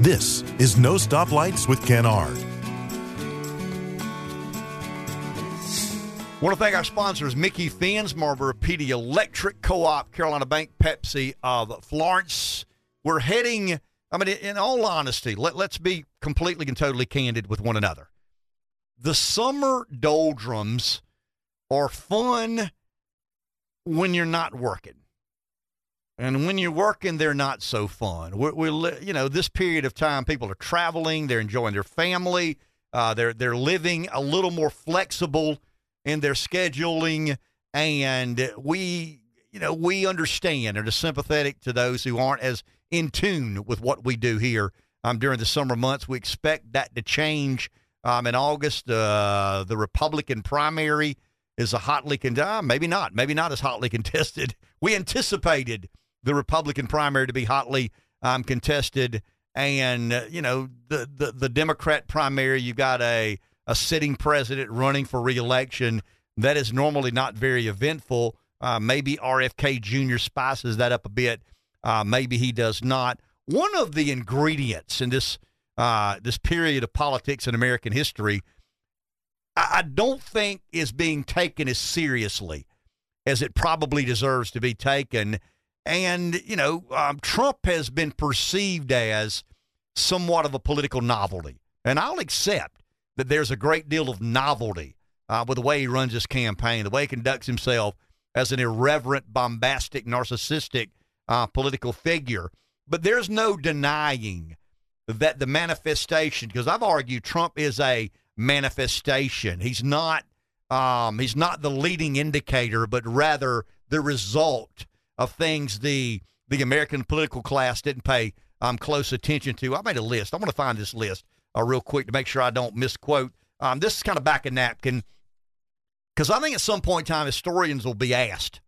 This is No Stoplights with Ken Ard. Want to thank our sponsors, Micky Finn's, Marlboro PD Electric Co-op, Carolina Bank, Pepsi of Florence. We're heading, I mean, in all honesty, let, let's be completely and totally candid with one another. The summer doldrums are fun when you're not working. And when you're working, they're not so fun. We're, we're, you know, this period of time, people are traveling, they're enjoying their family, uh, they're they're living a little more flexible in their scheduling, and we, you know, we understand and are sympathetic to those who aren't as in tune with what we do here um, during the summer months. We expect that to change um, in August. Uh, the Republican primary is a hotly contested, uh, maybe not, maybe not as hotly contested. We anticipated the Republican primary to be hotly um, contested. And, uh, you know, the, the, the Democrat primary, you've got a, a sitting president running for reelection. That is normally not very eventful. Uh, maybe RFK Jr. spices that up a bit. Uh, maybe he does not. One of the ingredients in this uh, this period of politics in American history, I, I don't think is being taken as seriously as it probably deserves to be taken. And, you know, um, Trump has been perceived as somewhat of a political novelty. And I'll accept that there's a great deal of novelty uh, with the way he runs his campaign, the way he conducts himself as an irreverent, bombastic, narcissistic uh, political figure. But there's no denying that the manifestation, because I've argued Trump is a manifestation. He's not. Um, he's not the leading indicator, but rather the result of things the the American political class didn't pay um, close attention to. I made a list. I want to find this list uh, real quick to make sure I don't misquote. Um, this is kind of back a napkin because I think at some point in time historians will be asked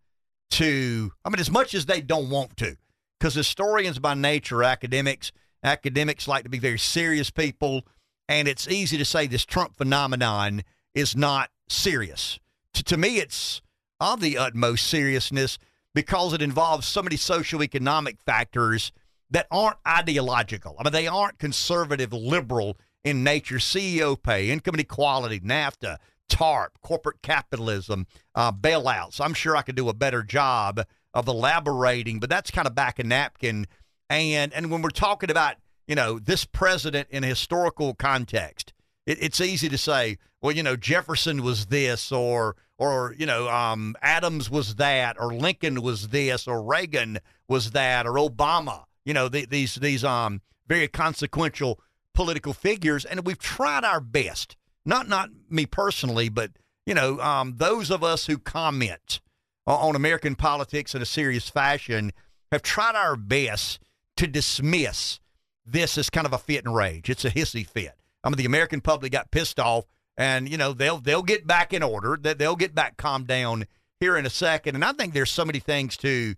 to. I mean, as much as they don't want to, because historians by nature, academics, academics like to be very serious people, and it's easy to say this Trump phenomenon is not serious. to, to me, it's of the utmost seriousness because it involves so many socioeconomic factors that aren't ideological. I mean, they aren't conservative, liberal in nature. CEO pay, income inequality, NAFTA, TARP, corporate capitalism, uh, bailouts. I'm sure I could do a better job of elaborating, but that's kind of back a napkin. And and when we're talking about you know this president in a historical context, it, it's easy to say, well, you know, Jefferson was this, or or you know, um, Adams was that, or Lincoln was this, or Reagan was that, or Obama. You know, the, these these um very consequential political figures, and we've tried our best. Not not me personally, but you know, um, those of us who comment on American politics in a serious fashion have tried our best to dismiss this as kind of a fit and rage. It's a hissy fit. I mean, the American public got pissed off, and you know they'll they'll get back in order. That they'll get back calmed down here in a second. And I think there's so many things to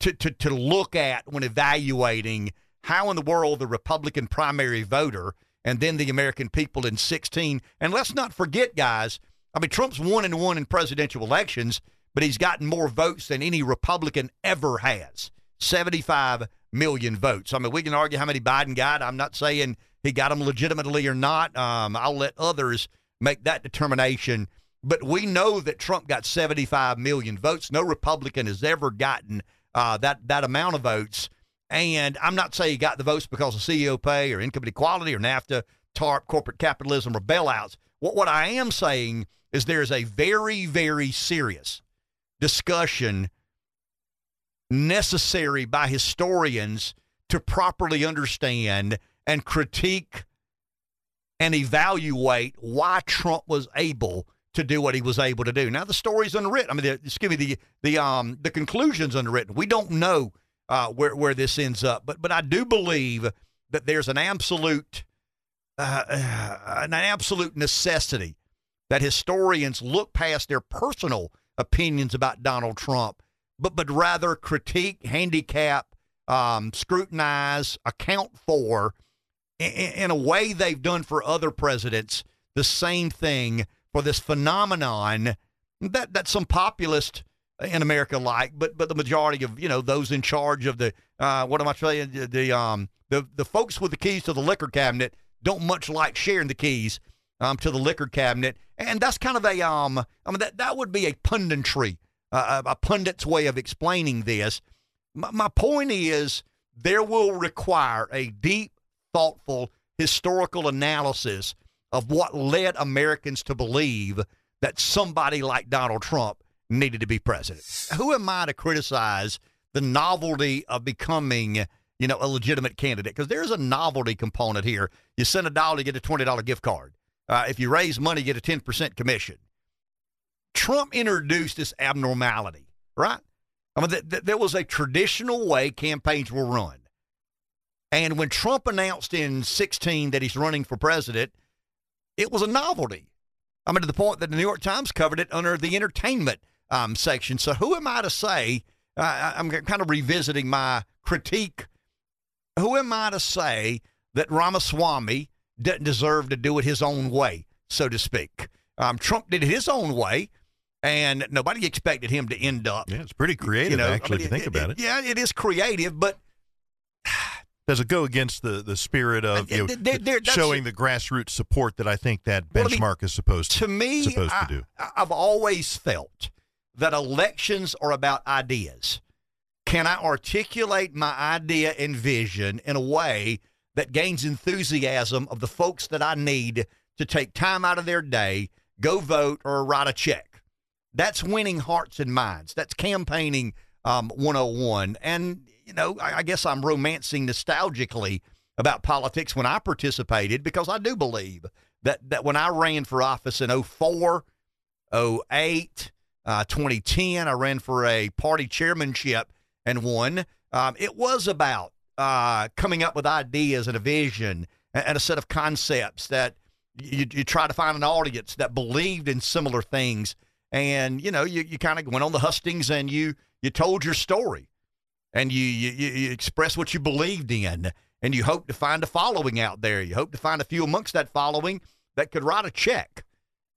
to to to look at when evaluating how in the world the Republican primary voter and then the American people in 16. And let's not forget, guys. I mean, Trump's one and one in presidential elections, but he's gotten more votes than any Republican ever has. 75 million votes. I mean, we can argue how many Biden got. I'm not saying he got them legitimately or not. Um, I'll let others make that determination. But we know that Trump got 75 million votes. No Republican has ever gotten uh, that that amount of votes. And I'm not saying he got the votes because of CEO pay or income inequality or NAFTA, TARP, corporate capitalism, or bailouts. What what I am saying is there's a very very serious discussion necessary by historians to properly understand and critique and evaluate why Trump was able to do what he was able to do. Now the story's unwritten. I mean, the, excuse me, the the um the conclusion's unwritten. We don't know uh, where where this ends up, but but I do believe that there's an absolute uh, uh, an absolute necessity that historians look past their personal opinions about Donald Trump, but but rather critique, handicap, um, scrutinize, account for in a way they've done for other presidents the same thing for this phenomenon that that some populists in America like, but but the majority of you know those in charge of the uh, what am I saying? The, the um the the folks with the keys to the liquor cabinet don't much like sharing the keys um to the liquor cabinet, and that's kind of a um I mean that that would be a punditry, uh, a pundit's way of explaining this. My, my point is there will require a deep, thoughtful historical analysis of what led Americans to believe that somebody like Donald Trump needed to be president. Who am I to criticize the novelty of becoming, you know, a legitimate candidate? Because there's a novelty component here. You send a dollar, you get a twenty dollar gift card. Uh, if you raise money, you get a ten percent commission. Trump introduced this abnormality, right? I mean, th- th- there was a traditional way campaigns were run. And when Trump announced in 16 that he's running for president, it was a novelty. I mean, to the point that the New York Times covered it under the entertainment um, section. So who am I to say? Uh, I'm kind of revisiting my critique. Who am I to say that Ramaswamy doesn't deserve to do it his own way, so to speak? Um, Trump did it his own way, and nobody expected him to end up. Yeah, it's pretty creative, you know, actually, I mean, if you think about it. Yeah, it is creative, but Does it go against the, the spirit of you know, Uh, there- that's- showing the grassroots support that I think that Well, I mean, benchmark is supposed to, to me, supposed I, to do? I've always felt that elections are about ideas. Can I articulate my idea and vision in a way that gains enthusiasm of the folks that I need to take time out of their day, go vote, or write a check? That's winning hearts and minds. That's campaigning um, 101. And, you know, I, I guess I'm romancing nostalgically about politics when I participated because I do believe that, that when I ran for office in 04, 08, uh, 2010, I ran for a party chairmanship and won. Um, it was about uh, coming up with ideas and a vision and, and a set of concepts that you, you try to find an audience that believed in similar things. And, you know, you, you kind of went on the hustings and you, you told your story and you, you, you expressed what you believed in and you hope to find a following out there. You hope to find a few amongst that following that could write a check.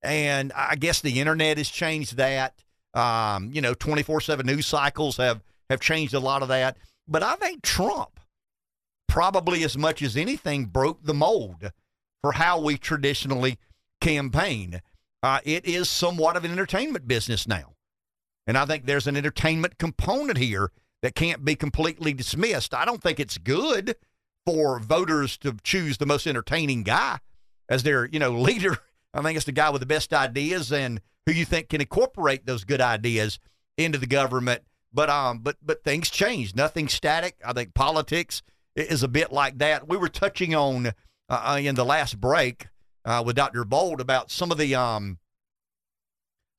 And I guess the internet has changed that. Um, you know, 24 7 news cycles have, have changed a lot of that. But I think Trump, probably as much as anything, broke the mold for how we traditionally campaign. Uh, it is somewhat of an entertainment business now. And I think there's an entertainment component here that can't be completely dismissed. I don't think it's good for voters to choose the most entertaining guy as their, you know, leader. I think it's the guy with the best ideas and who you think can incorporate those good ideas into the government. But um, but but things change. Nothing's static. I think politics is a bit like that. We were touching on uh, in the last break uh, with Dr. Bold about some of the um,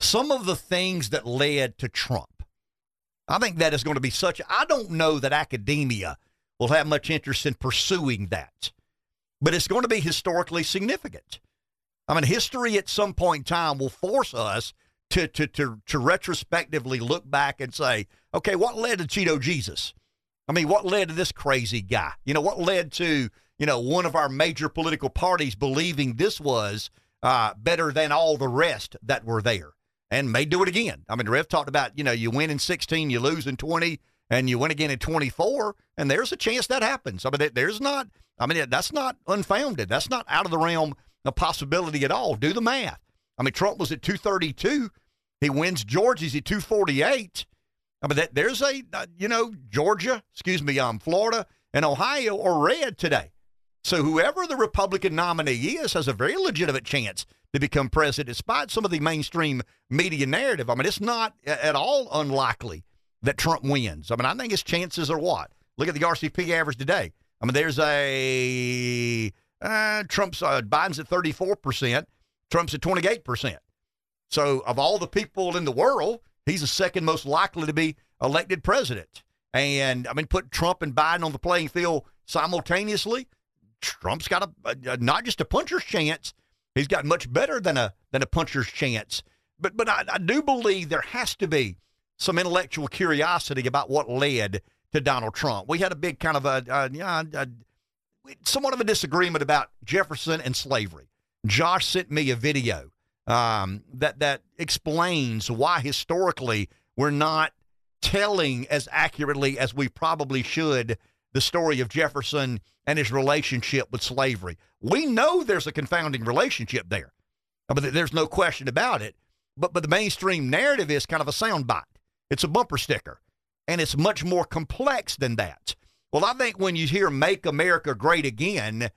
some of the things that led to Trump. I think that is going to be such. I don't know that academia will have much interest in pursuing that, but it's going to be historically significant. I mean, history at some point in time will force us to to to to retrospectively look back and say, okay, what led to Cheeto Jesus? I mean, what led to this crazy guy? You know, what led to you know one of our major political parties believing this was uh, better than all the rest that were there, and may do it again. I mean, Rev talked about you know you win in sixteen, you lose in twenty, and you win again in twenty four, and there's a chance that happens. I mean, there's not. I mean, that's not unfounded. That's not out of the realm of possibility at all. Do the math. I mean, Trump was at 232. He wins Georgia's at 248. I mean, that, there's a, uh, you know, Georgia, excuse me, um, Florida and Ohio are red today. So whoever the Republican nominee is has a very legitimate chance to become president, despite some of the mainstream media narrative. I mean, it's not at all unlikely that Trump wins. I mean, I think his chances are what? Look at the RCP average today. I mean, there's a uh, Trump's uh, Biden's at 34 percent. Trump's at 28 percent. So, of all the people in the world, he's the second most likely to be elected president. And I mean, put Trump and Biden on the playing field simultaneously. Trump's got a, a not just a puncher's chance. He's got much better than a than a puncher's chance. But but I, I do believe there has to be some intellectual curiosity about what led to Donald Trump. We had a big kind of a, a, a, a somewhat of a disagreement about Jefferson and slavery. Josh sent me a video um, that that explains why historically we're not telling as accurately as we probably should the story of Jefferson and his relationship with slavery. We know there's a confounding relationship there, but there's no question about it. But but the mainstream narrative is kind of a soundbite. It's a bumper sticker, and it's much more complex than that. Well, I think when you hear "Make America Great Again,"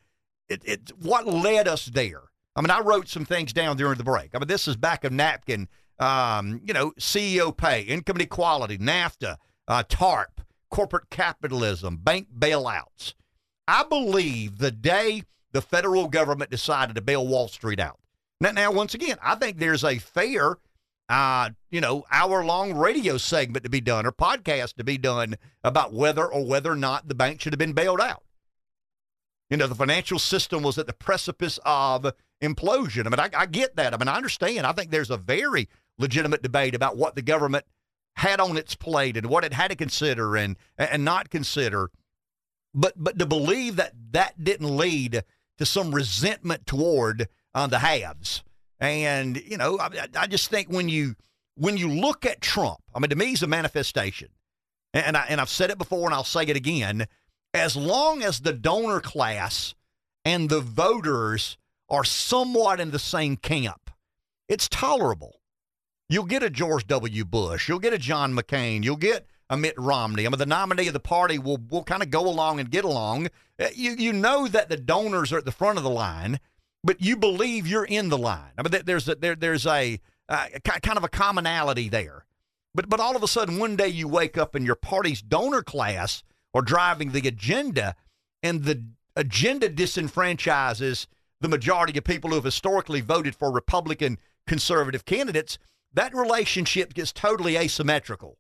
it, it what led us there. I mean, I wrote some things down during the break. I mean, this is back of napkin. Um, you know, CEO pay, income inequality, NAFTA, uh, TARP, corporate capitalism, bank bailouts. I believe the day the federal government decided to bail Wall Street out. Now, now once again, I think there's a fair, uh, you know, hour long radio segment to be done or podcast to be done about whether or whether or not the bank should have been bailed out. You know, the financial system was at the precipice of implosion. I mean, I, I get that. I mean, I understand. I think there's a very legitimate debate about what the government had on its plate and what it had to consider and and not consider but but to believe that that didn't lead to some resentment toward uh, the haves. And you know, I, I, just think when you when you look at Trump, I mean, to me, he's a manifestation. And I, and I've said it before, and I'll say it again. As long as the donor class and the voters are somewhat in the same camp, it's tolerable. You'll get a George W. Bush, you'll get a John McCain, you'll get a Mitt Romney. I mean, the nominee of the party will will kind of go along and get along. Uh, you you know that the donors are at the front of the line, but you believe you're in the line. I mean, there's a, there there's a uh, kind of a commonality there. But but all of a sudden, one day you wake up and your party's donor class are driving the agenda, and the agenda disenfranchises the majority of people who have historically voted for Republican conservative candidates. That relationship gets totally asymmetrical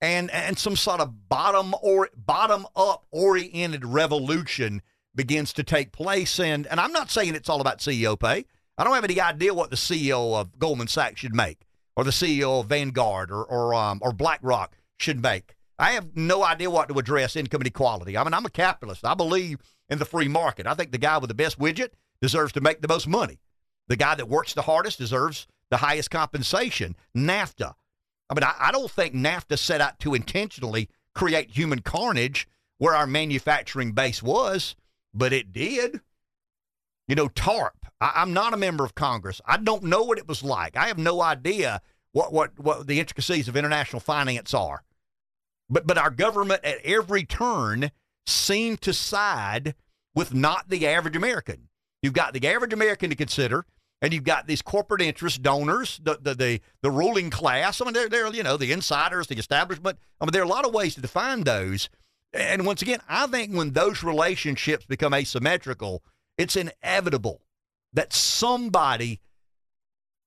and and some sort of bottom or bottom up oriented revolution begins to take place. And and I'm not saying it's all about CEO pay. I don't have any idea what the CEO of Goldman Sachs should make, or the CEO of Vanguard, or or um, or BlackRock should make. I have no idea what to address income inequality. I mean, I'm a capitalist. I believe in the free market. I think the guy with the best widget deserves to make the most money. The guy that works the hardest deserves the highest compensation. NAFTA, I mean, I, I don't think NAFTA set out to intentionally create human carnage where our manufacturing base was, but it did. You know, TARP. I, am not a member of Congress. I don't know what it was like. I have no idea what, what, what the intricacies of international finance are. But but our government at every turn seemed to side with not the average American. You've got the average American to consider and you've got these corporate interest donors, the the the, the ruling class. I mean, they're, they're you know the insiders, the establishment. I mean, there are a lot of ways to define those. And once again, I think when those relationships become asymmetrical, it's inevitable that somebody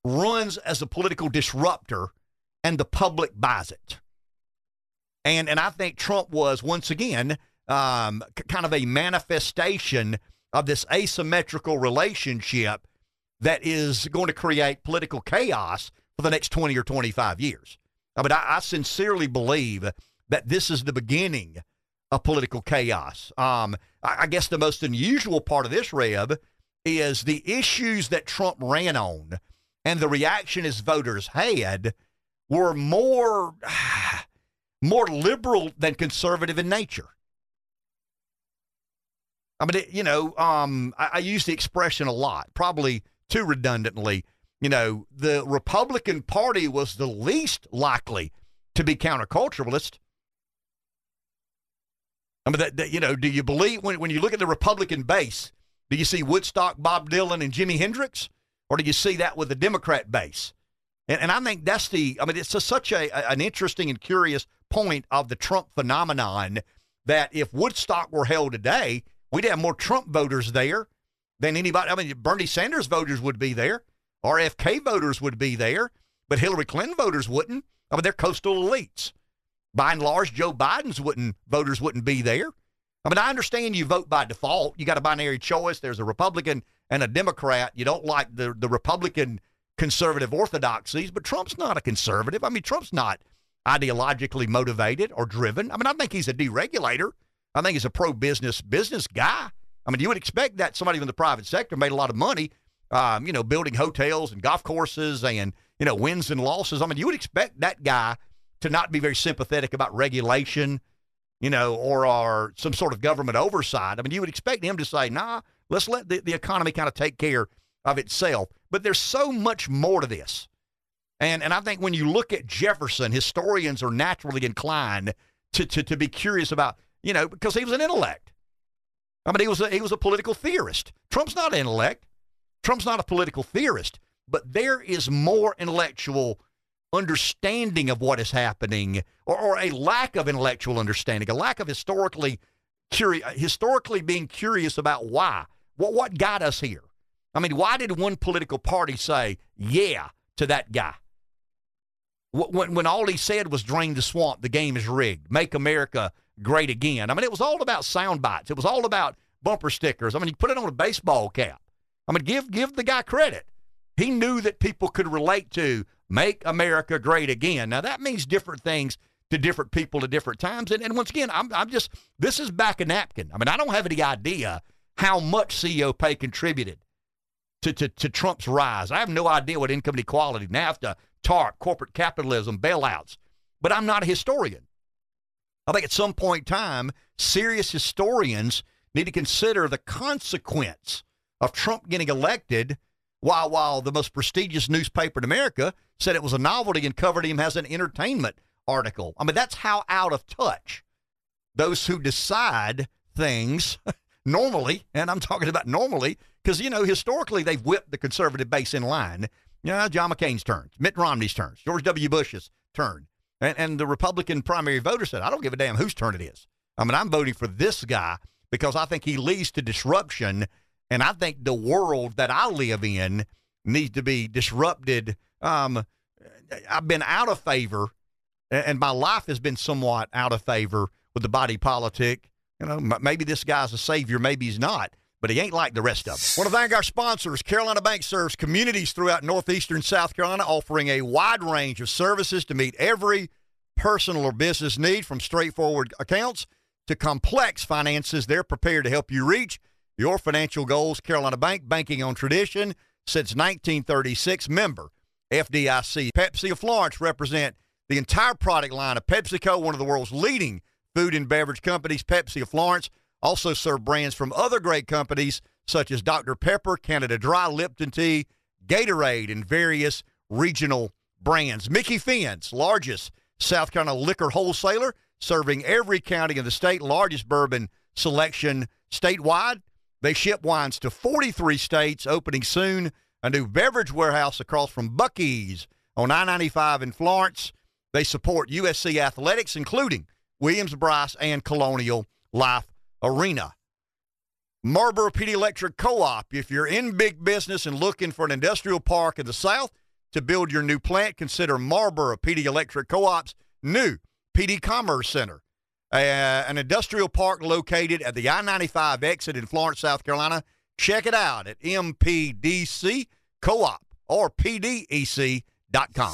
runs as a political disruptor, and the public buys it. And and I think Trump was once again um, kind of a manifestation of this asymmetrical relationship that is going to create political chaos for the next 20 or 25 years. I mean, I, I sincerely believe that this is the beginning of political chaos. Um, I, I guess the most unusual part of this, Rev, is the issues that Trump ran on and the reaction his voters had were more more liberal than conservative in nature. I mean, you know, um, I, I, use the expression a lot, probably too redundantly, you know, the Republican Party was the least likely to be counterculturalist. I mean, that, that, you know, do you believe when, when you look at the Republican base, do you see Woodstock, Bob Dylan, and Jimi Hendrix, or do you see that with the Democrat base? And, and I think that's the, I mean, it's a, such a, an interesting and curious point of the Trump phenomenon that if Woodstock were held today, we'd have more Trump voters there than anybody. I mean, Bernie Sanders voters would be there, RFK voters would be there, but Hillary Clinton voters wouldn't. I mean, they're coastal elites. By and large, Joe Biden's wouldn't voters wouldn't be there. I mean, I understand you vote by default. You got a binary choice. There's a Republican and a Democrat. You don't like the the Republican conservative orthodoxies, but Trump's not a conservative. I mean, Trump's not ideologically motivated or driven. I mean, I think he's a deregulator. I think he's a pro business business guy. I mean, you would expect that somebody in the private sector made a lot of money, um, you know, building hotels and golf courses and, you know, wins and losses. I mean, you would expect that guy to not be very sympathetic about regulation, you know, or, or some sort of government oversight. I mean, you would expect him to say, nah, let's let the, the economy kind of take care of itself. But there's so much more to this. And, and I think when you look at Jefferson, historians are naturally inclined to, to, to be curious about, you know, because he was an intellect. I mean, he was a, he was a political theorist. Trump's not an intellect. Trump's not a political theorist, but there is more intellectual understanding of what is happening, or, or a lack of intellectual understanding, a lack of historically curious, historically being curious about why, what what got us here. I mean, why did one political party say yeah to that guy? When, when all he said was drain the swamp, the game is rigged, make America great again. I mean, it was all about sound bites. It was all about bumper stickers. I mean, he put it on a baseball cap. I mean, give give the guy credit. He knew that people could relate to make America great again. Now that means different things to different people at different times. And, and once again, I'm I'm just this is back a napkin. I mean, I don't have any idea how much CEO pay contributed to, to, to Trump's rise. I have no idea what income inequality, NAFTA, TARP, corporate capitalism, bailouts. But I'm not a historian. I think at some point in time, serious historians need to consider the consequence of Trump getting elected while while the most prestigious newspaper in America said it was a novelty and covered him as an entertainment article. I mean, that's how out of touch those who decide things normally, and I'm talking about normally, because, you know, historically they've whipped the conservative base in line. Know, John McCain's turn, Mitt Romney's turn, George W. Bush's turn. And, and the Republican primary voter said, I don't give a damn whose turn it is. I mean, I'm voting for this guy because I think he leads to disruption. And I think the world that I live in needs to be disrupted. Um, I've been out of favor, and my life has been somewhat out of favor with the body politic. You know, maybe this guy's a savior, maybe he's not but he ain't like the rest of them. Want to thank our sponsors. Carolina Bank serves communities throughout northeastern South Carolina, offering a wide range of services to meet every personal or business need from straightforward accounts to complex finances. They're prepared to help you reach your financial goals. Carolina Bank, banking on tradition since 1936. Member FDIC. Pepsi of Florence represent the entire product line of PepsiCo, one of the world's leading food and beverage companies. Pepsi of Florence also serve brands from other great companies such as Dr. Pepper, Canada Dry, Lipton Tea, Gatorade, and various regional brands. Micky Finn's largest South Carolina liquor wholesaler, serving every county in the state, largest bourbon selection statewide. They ship wines to 43 states, opening soon a new beverage warehouse across from Buc-ee's on I 95 in Florence. They support USC athletics, including Williams Brice and Colonial Life arena. Marlboro PD Electric Co op. If you're in big business and looking for an industrial park in the South to build your new plant, consider Marlboro PD Electric Co op's new PD Commerce Center, an industrial park located at the I 95 exit in Florence, South Carolina. Check it out at mpdccoop or pdec.com.